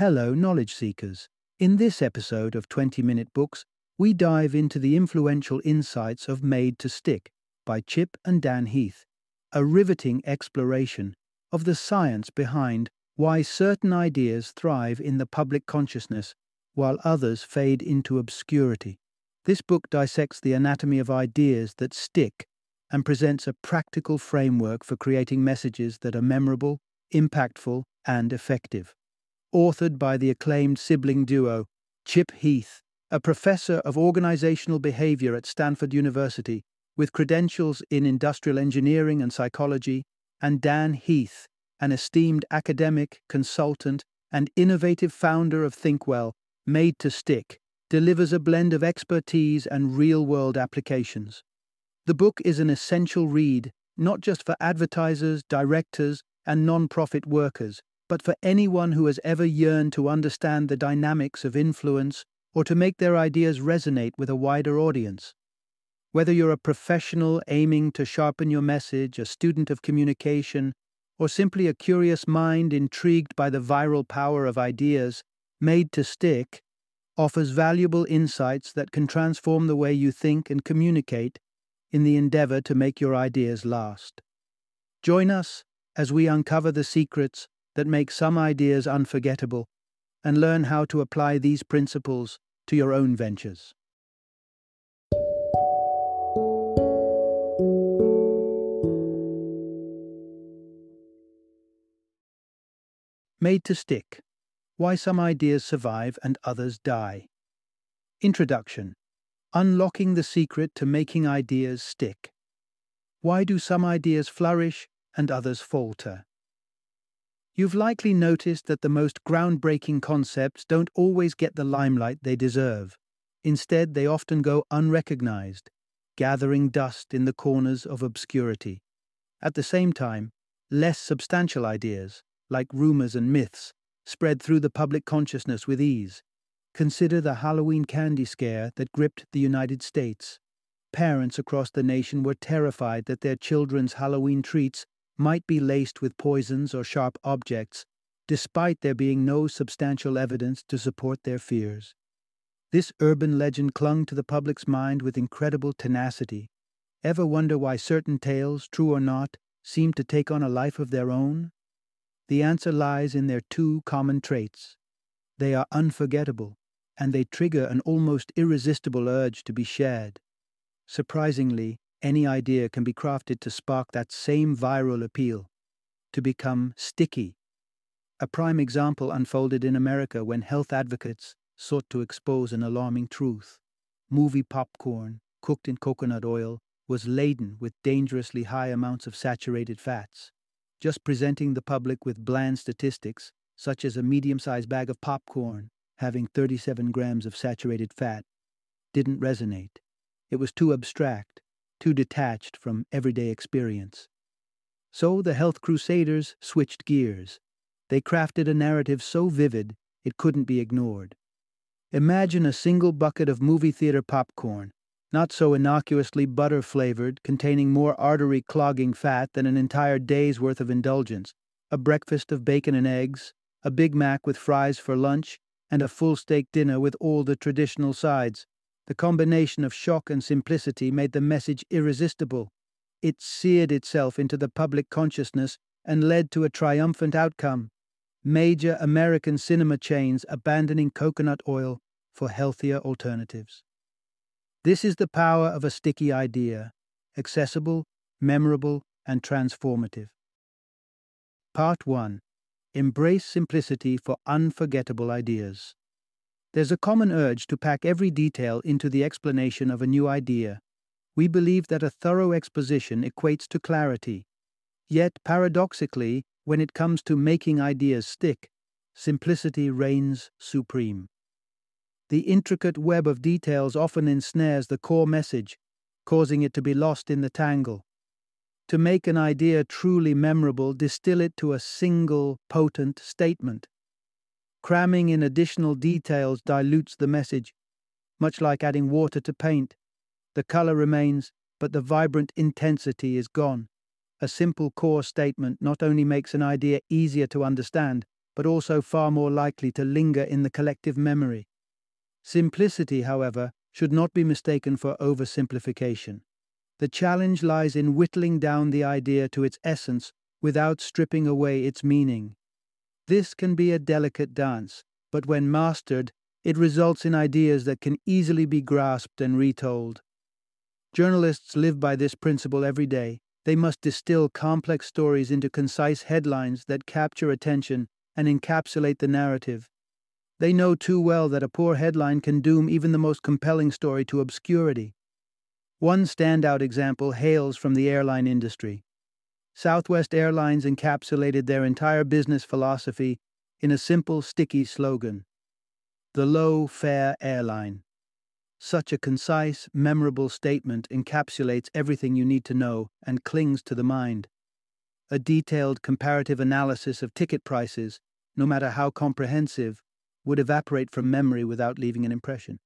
Hello, knowledge seekers. In this episode of 20 Minute Books, we dive into the influential insights of Made to Stick by Chip and Dan Heath, a riveting exploration of the science behind why certain ideas thrive in the public consciousness while others fade into obscurity. This book dissects the anatomy of ideas that stick and presents a practical framework for creating messages that are memorable, impactful, and effective authored by the acclaimed sibling duo Chip Heath, a professor of organizational behavior at Stanford University with credentials in industrial engineering and psychology, and Dan Heath, an esteemed academic, consultant, and innovative founder of ThinkWell, Made to Stick, delivers a blend of expertise and real world applications. The book is an essential read, not just for advertisers, directors, and non profit workers, but for anyone who has ever yearned to understand the dynamics of influence or to make their ideas resonate with a wider audience. Whether you're a professional aiming to sharpen your message, a student of communication, or simply a curious mind intrigued by the viral power of ideas, Made to Stick offers valuable insights that can transform the way you think and communicate in the endeavor to make your ideas last. Join us as we uncover the secrets that make some ideas unforgettable and learn how to apply these principles to your own ventures. Made to Stick Why Some Ideas Survive and Others Die. Introduction Unlocking the Secret to Making Ideas Stick. Why do some ideas flourish and others falter? You've likely noticed that the most groundbreaking concepts don't always get the limelight they deserve. Instead, they often go unrecognized, gathering dust in the corners of obscurity. At the same time, less substantial ideas, like rumors and myths, spread through the public consciousness with ease. Consider the Halloween candy scare that gripped the United States. Parents across the nation were terrified that their children's Halloween treats might be laced with poisons or sharp objects, despite there being no substantial evidence to support their fears. This urban legend clung to the public's mind with incredible tenacity. Ever wonder why certain tales, true or not, seem to take on a life of their own? The answer lies in their two common traits. They are unforgettable, and they trigger an almost irresistible urge to be shared. Surprisingly, any idea can be crafted to spark that same viral appeal, to become sticky. A prime example unfolded in America when health advocates sought to expose an alarming truth. Movie popcorn, cooked in coconut oil, was laden with dangerously high amounts of saturated fats. Just presenting the public with bland statistics, such as a medium sized bag of popcorn having 37 grams of saturated fat, didn't resonate. It was too abstract, too detached from everyday experience. So the health crusaders switched gears. They crafted a narrative so vivid it couldn't be ignored. Imagine a single bucket of movie theater popcorn, not so innocuously butter flavored, containing more artery clogging fat than an entire day's worth of indulgence, a breakfast of bacon and eggs, a Big Mac with fries for lunch, and a full steak dinner with all the traditional sides. The combination of shock and simplicity made the message irresistible. It seared itself into the public consciousness and led to a triumphant outcome major American cinema chains abandoning coconut oil for healthier alternatives. This is the power of a sticky idea accessible, memorable, and transformative. Part 1 Embrace simplicity for unforgettable ideas. There's a common urge to pack every detail into the explanation of a new idea. We believe that a thorough exposition equates to clarity. Yet, paradoxically, when it comes to making ideas stick, simplicity reigns supreme. The intricate web of details often ensnares the core message, causing it to be lost in the tangle. To make an idea truly memorable, distill it to a single, potent statement. Cramming in additional details dilutes the message, much like adding water to paint. The color remains, but the vibrant intensity is gone. A simple core statement not only makes an idea easier to understand, but also far more likely to linger in the collective memory. Simplicity, however, should not be mistaken for oversimplification. The challenge lies in whittling down the idea to its essence without stripping away its meaning. This can be a delicate dance, but when mastered, it results in ideas that can easily be grasped and retold. Journalists live by this principle every day. They must distill complex stories into concise headlines that capture attention and encapsulate the narrative. They know too well that a poor headline can doom even the most compelling story to obscurity. One standout example hails from the airline industry. Southwest Airlines encapsulated their entire business philosophy in a simple, sticky slogan The Low Fare Airline. Such a concise, memorable statement encapsulates everything you need to know and clings to the mind. A detailed comparative analysis of ticket prices, no matter how comprehensive, would evaporate from memory without leaving an impression.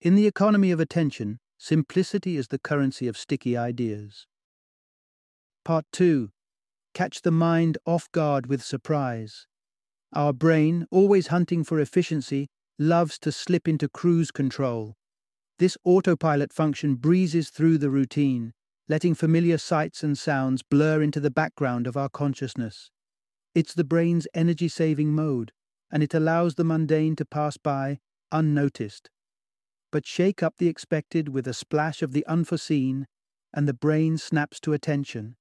In the economy of attention, simplicity is the currency of sticky ideas. Part 2 Catch the mind off guard with surprise. Our brain, always hunting for efficiency, loves to slip into cruise control. This autopilot function breezes through the routine, letting familiar sights and sounds blur into the background of our consciousness. It's the brain's energy saving mode, and it allows the mundane to pass by unnoticed. But shake up the expected with a splash of the unforeseen, and the brain snaps to attention.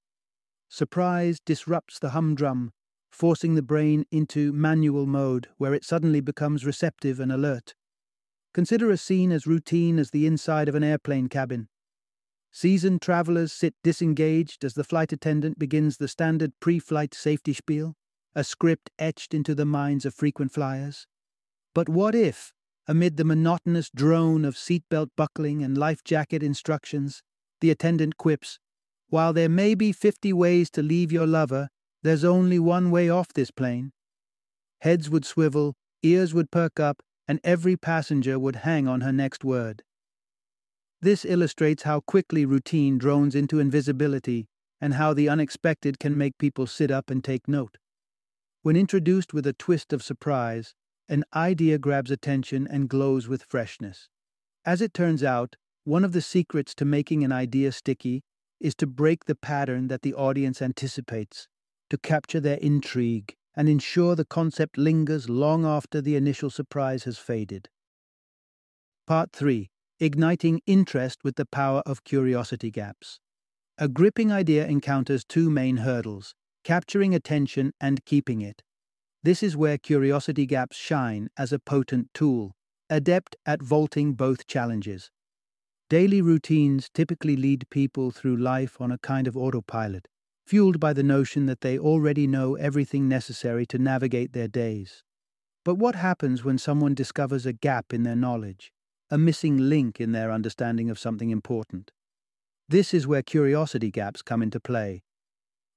Surprise disrupts the humdrum, forcing the brain into manual mode where it suddenly becomes receptive and alert. Consider a scene as routine as the inside of an airplane cabin. Seasoned travelers sit disengaged as the flight attendant begins the standard pre flight safety spiel, a script etched into the minds of frequent flyers. But what if, amid the monotonous drone of seatbelt buckling and life jacket instructions, the attendant quips, while there may be 50 ways to leave your lover, there's only one way off this plane. Heads would swivel, ears would perk up, and every passenger would hang on her next word. This illustrates how quickly routine drones into invisibility and how the unexpected can make people sit up and take note. When introduced with a twist of surprise, an idea grabs attention and glows with freshness. As it turns out, one of the secrets to making an idea sticky is to break the pattern that the audience anticipates, to capture their intrigue, and ensure the concept lingers long after the initial surprise has faded. Part 3 Igniting Interest with the Power of Curiosity Gaps. A gripping idea encounters two main hurdles capturing attention and keeping it. This is where curiosity gaps shine as a potent tool, adept at vaulting both challenges. Daily routines typically lead people through life on a kind of autopilot, fueled by the notion that they already know everything necessary to navigate their days. But what happens when someone discovers a gap in their knowledge, a missing link in their understanding of something important? This is where curiosity gaps come into play.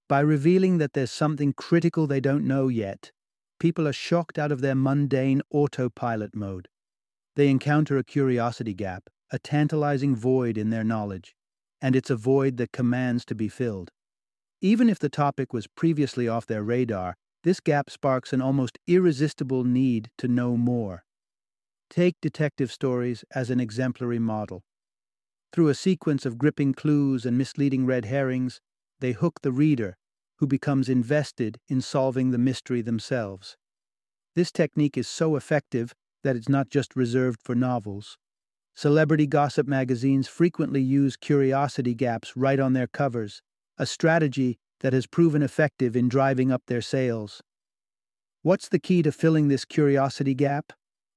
By revealing that there's something critical they don't know yet, people are shocked out of their mundane autopilot mode. They encounter a curiosity gap, a tantalizing void in their knowledge, and it's a void that commands to be filled. Even if the topic was previously off their radar, this gap sparks an almost irresistible need to know more. Take detective stories as an exemplary model. Through a sequence of gripping clues and misleading red herrings, they hook the reader, who becomes invested in solving the mystery themselves. This technique is so effective that it's not just reserved for novels. Celebrity gossip magazines frequently use curiosity gaps right on their covers, a strategy that has proven effective in driving up their sales. What's the key to filling this curiosity gap?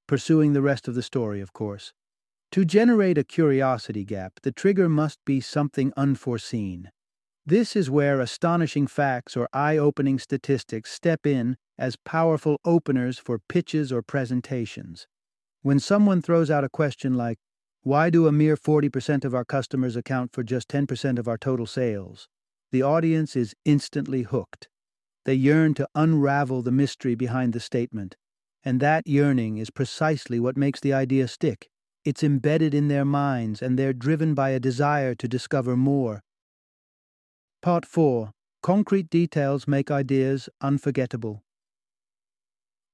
Pursuing the rest of the story, of course. To generate a curiosity gap, the trigger must be something unforeseen. This is where astonishing facts or eye opening statistics step in as powerful openers for pitches or presentations. When someone throws out a question like, why do a mere 40% of our customers account for just 10% of our total sales? The audience is instantly hooked. They yearn to unravel the mystery behind the statement. And that yearning is precisely what makes the idea stick. It's embedded in their minds, and they're driven by a desire to discover more. Part 4 Concrete details make ideas unforgettable.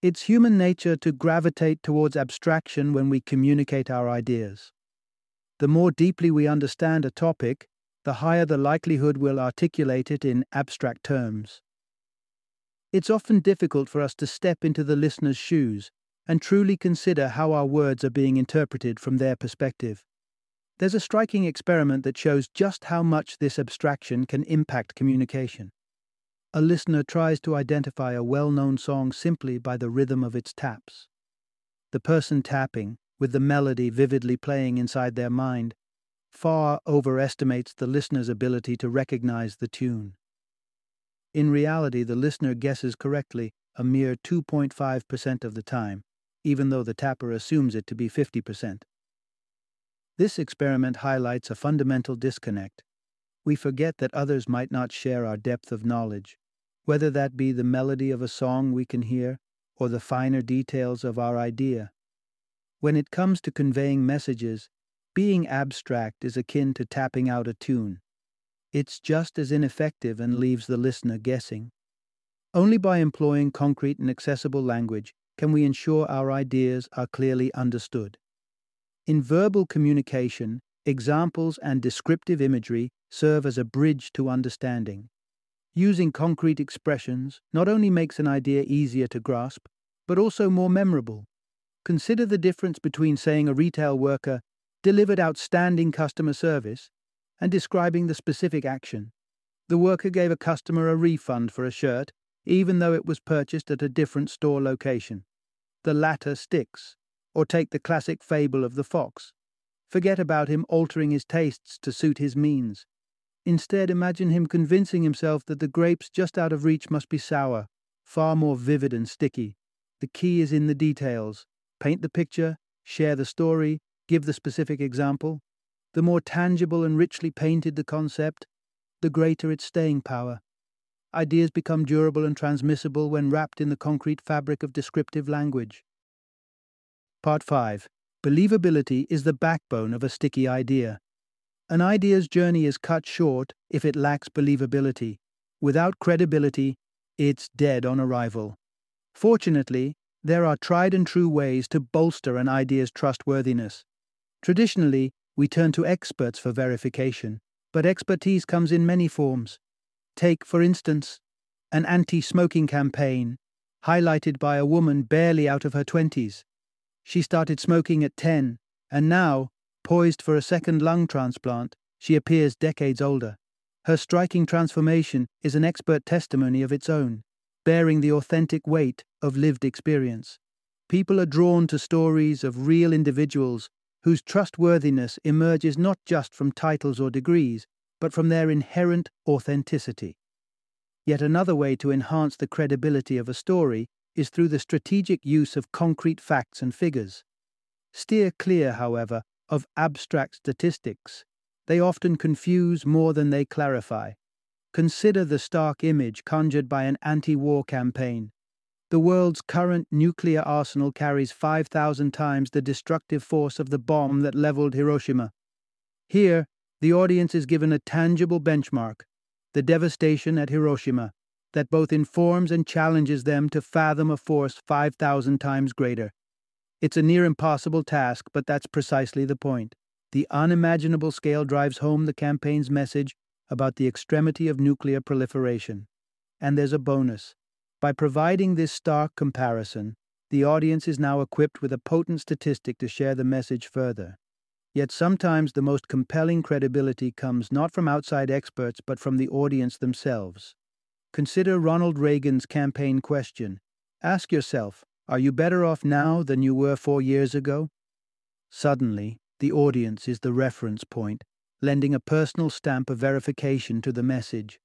It's human nature to gravitate towards abstraction when we communicate our ideas. The more deeply we understand a topic, the higher the likelihood we'll articulate it in abstract terms. It's often difficult for us to step into the listener's shoes and truly consider how our words are being interpreted from their perspective. There's a striking experiment that shows just how much this abstraction can impact communication. A listener tries to identify a well known song simply by the rhythm of its taps. The person tapping, with the melody vividly playing inside their mind, far overestimates the listener's ability to recognize the tune. In reality, the listener guesses correctly a mere 2.5% of the time, even though the tapper assumes it to be 50%. This experiment highlights a fundamental disconnect. We forget that others might not share our depth of knowledge, whether that be the melody of a song we can hear or the finer details of our idea. When it comes to conveying messages, being abstract is akin to tapping out a tune. It's just as ineffective and leaves the listener guessing. Only by employing concrete and accessible language can we ensure our ideas are clearly understood. In verbal communication, examples and descriptive imagery serve as a bridge to understanding. Using concrete expressions not only makes an idea easier to grasp, but also more memorable. Consider the difference between saying a retail worker delivered outstanding customer service and describing the specific action. The worker gave a customer a refund for a shirt, even though it was purchased at a different store location. The latter sticks, or take the classic fable of the fox. Forget about him altering his tastes to suit his means. Instead, imagine him convincing himself that the grapes just out of reach must be sour, far more vivid and sticky. The key is in the details. Paint the picture, share the story, give the specific example. The more tangible and richly painted the concept, the greater its staying power. Ideas become durable and transmissible when wrapped in the concrete fabric of descriptive language. Part 5 Believability is the backbone of a sticky idea. An idea's journey is cut short if it lacks believability. Without credibility, it's dead on arrival. Fortunately, there are tried and true ways to bolster an idea's trustworthiness. Traditionally, we turn to experts for verification, but expertise comes in many forms. Take, for instance, an anti smoking campaign, highlighted by a woman barely out of her 20s. She started smoking at 10, and now, poised for a second lung transplant, she appears decades older. Her striking transformation is an expert testimony of its own, bearing the authentic weight of lived experience. People are drawn to stories of real individuals whose trustworthiness emerges not just from titles or degrees, but from their inherent authenticity. Yet another way to enhance the credibility of a story is through the strategic use of concrete facts and figures. Steer clear, however, of abstract statistics. They often confuse more than they clarify. Consider the stark image conjured by an anti war campaign. The world's current nuclear arsenal carries 5,000 times the destructive force of the bomb that leveled Hiroshima. Here, the audience is given a tangible benchmark the devastation at Hiroshima, that both informs and challenges them to fathom a force 5,000 times greater. It's a near impossible task, but that's precisely the point. The unimaginable scale drives home the campaign's message about the extremity of nuclear proliferation. And there's a bonus. By providing this stark comparison, the audience is now equipped with a potent statistic to share the message further. Yet sometimes the most compelling credibility comes not from outside experts but from the audience themselves. Consider Ronald Reagan's campaign question. Ask yourself, are you better off now than you were four years ago? Suddenly, the audience is the reference point, lending a personal stamp of verification to the message.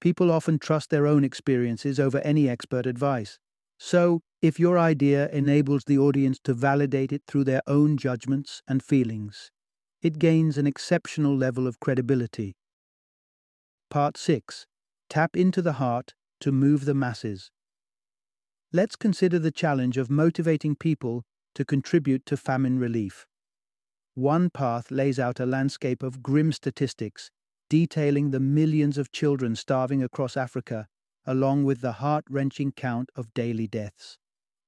People often trust their own experiences over any expert advice. So, if your idea enables the audience to validate it through their own judgments and feelings, it gains an exceptional level of credibility. Part 6 Tap into the heart to move the masses. Let's consider the challenge of motivating people to contribute to famine relief. One path lays out a landscape of grim statistics detailing the millions of children starving across Africa, along with the heart wrenching count of daily deaths.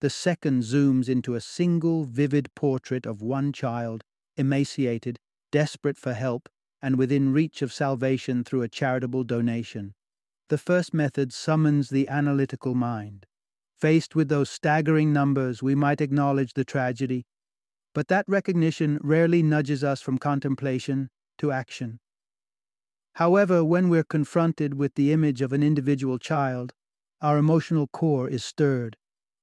the second zooms into a single vivid portrait of one child, emaciated, desperate for help, and within reach of salvation through a charitable donation. The first method summons the analytical mind. Faced with those staggering numbers, we might acknowledge the tragedy, but that recognition rarely nudges us from contemplation to action. However, when we're confronted with the image of an individual child, our emotional core is stirred.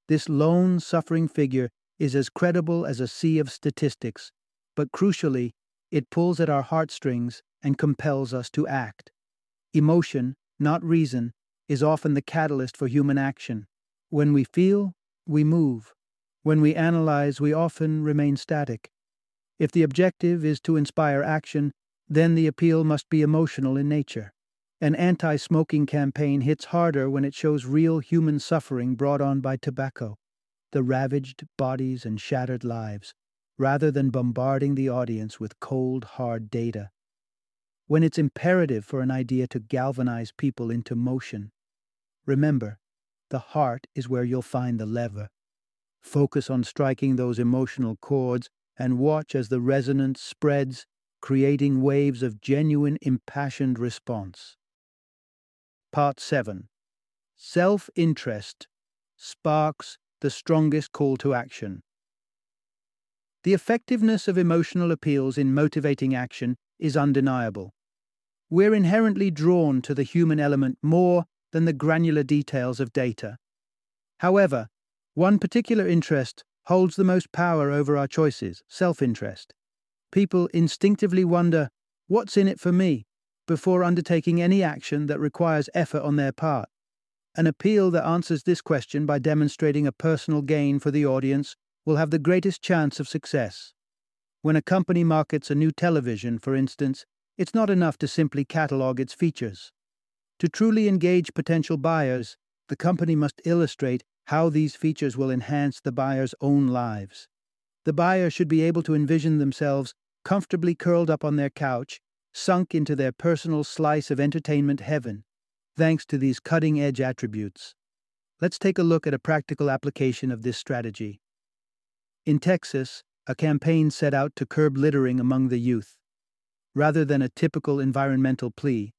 This lone, suffering figure is as credible as a sea of statistics, but crucially, it pulls at our heartstrings and compels us to act. Emotion, not reason, is often the catalyst for human action. When we feel, we move. When we analyze, we often remain static. If the objective is to inspire action, then the appeal must be emotional in nature. An anti smoking campaign hits harder when it shows real human suffering brought on by tobacco, the ravaged bodies and shattered lives, rather than bombarding the audience with cold, hard data. When it's imperative for an idea to galvanize people into motion, remember, the heart is where you'll find the lever. Focus on striking those emotional chords and watch as the resonance spreads, creating waves of genuine, impassioned response. Part 7 Self interest sparks the strongest call to action. The effectiveness of emotional appeals in motivating action is undeniable. We're inherently drawn to the human element more than the granular details of data. However, one particular interest holds the most power over our choices self interest. People instinctively wonder, what's in it for me, before undertaking any action that requires effort on their part. An appeal that answers this question by demonstrating a personal gain for the audience will have the greatest chance of success. When a company markets a new television, for instance, it's not enough to simply catalog its features. To truly engage potential buyers, the company must illustrate how these features will enhance the buyer's own lives. The buyer should be able to envision themselves comfortably curled up on their couch, sunk into their personal slice of entertainment heaven, thanks to these cutting edge attributes. Let's take a look at a practical application of this strategy. In Texas, a campaign set out to curb littering among the youth. Rather than a typical environmental plea,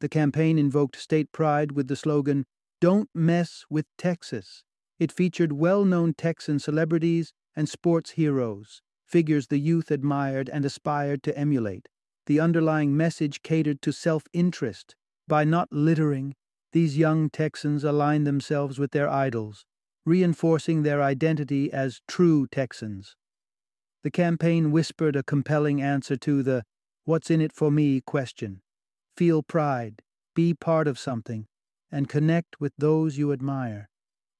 the campaign invoked state pride with the slogan, Don't Mess with Texas. It featured well known Texan celebrities and sports heroes, figures the youth admired and aspired to emulate. The underlying message catered to self interest. By not littering, these young Texans aligned themselves with their idols, reinforcing their identity as true Texans. The campaign whispered a compelling answer to the What's in it for me question. Feel pride, be part of something, and connect with those you admire.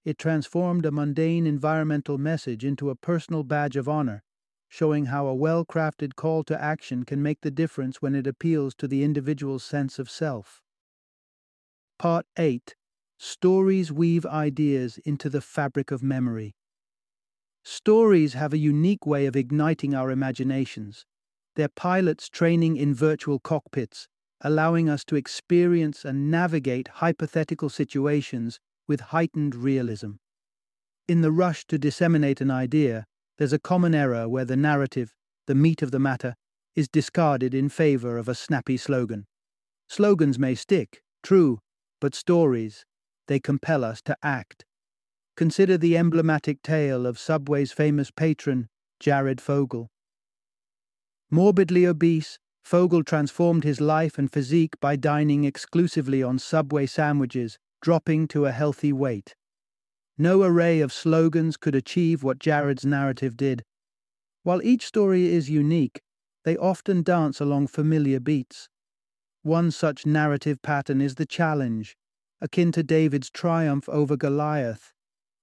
It transformed a mundane environmental message into a personal badge of honor, showing how a well crafted call to action can make the difference when it appeals to the individual's sense of self. Part 8 Stories weave ideas into the fabric of memory. Stories have a unique way of igniting our imaginations. They're pilots training in virtual cockpits, allowing us to experience and navigate hypothetical situations with heightened realism. In the rush to disseminate an idea, there's a common error where the narrative, the meat of the matter, is discarded in favor of a snappy slogan. Slogans may stick, true, but stories, they compel us to act. Consider the emblematic tale of Subway's famous patron, Jared Fogle. Morbidly obese, Fogle transformed his life and physique by dining exclusively on Subway sandwiches, dropping to a healthy weight. No array of slogans could achieve what Jared's narrative did. While each story is unique, they often dance along familiar beats. One such narrative pattern is the challenge, akin to David's triumph over Goliath.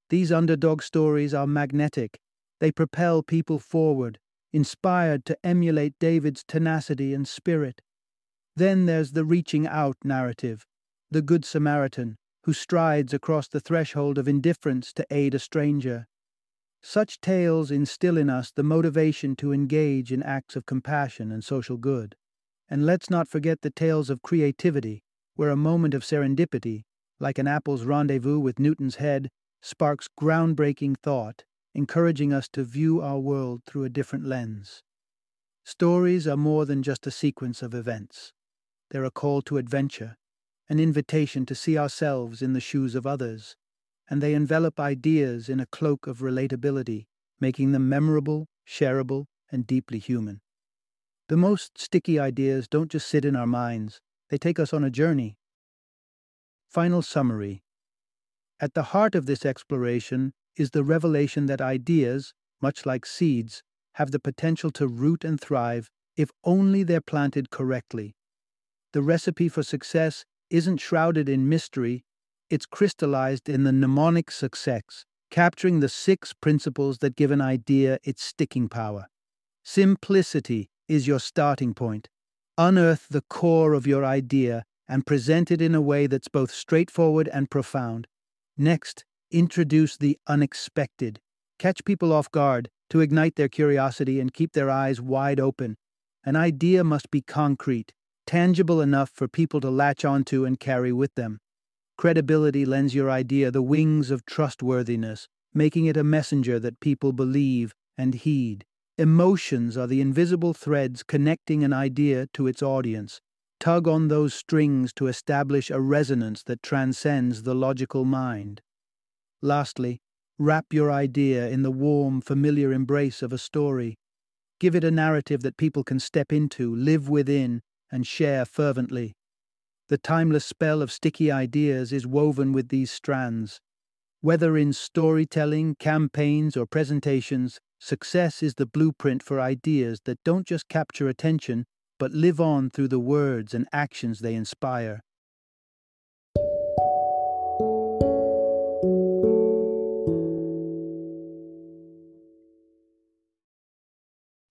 These underdog stories are magnetic. They propel people forward, inspired to emulate David's tenacity and spirit. Then there's the reaching out narrative, the Good Samaritan, who strides across the threshold of indifference to aid a stranger. Such tales instill in us the motivation to engage in acts of compassion and social good. And let's not forget the tales of creativity, where a moment of serendipity like an apple's rendezvous with Newton's head, sparks groundbreaking thought, encouraging us to view our world through a different lens. Stories are more than just a sequence of events. They're a call to adventure, an invitation to see ourselves in the shoes of others, and they envelop ideas in a cloak of relatability, making them memorable, shareable, and deeply human. The most sticky ideas don't just sit in our minds, they take us on a journey. Final summary At the heart of this exploration is the revelation that ideas, much like seeds, have the potential to root and thrive if only they're planted correctly. The recipe for success isn't shrouded in mystery, it's crystallized in the mnemonic success, capturing the six principles that give an idea its sticking power. Simplicity is your starting point. Unearth the core of your idea and present it in a way that's both straightforward and profound. Next, introduce the unexpected. Catch people off guard to ignite their curiosity and keep their eyes wide open. An idea must be concrete, tangible enough for people to latch onto and carry with them. Credibility lends your idea the wings of trustworthiness, making it a messenger that people believe and heed. Emotions are the invisible threads connecting an idea to its audience. Tug on those strings to establish a resonance that transcends the logical mind. Lastly, wrap your idea in the warm, familiar embrace of a story. Give it a narrative that people can step into, live within, and share fervently. The timeless spell of sticky ideas is woven with these strands. Whether in storytelling, campaigns, or presentations, success is the blueprint for ideas that don't just capture attention, but live on through the words and actions they inspire.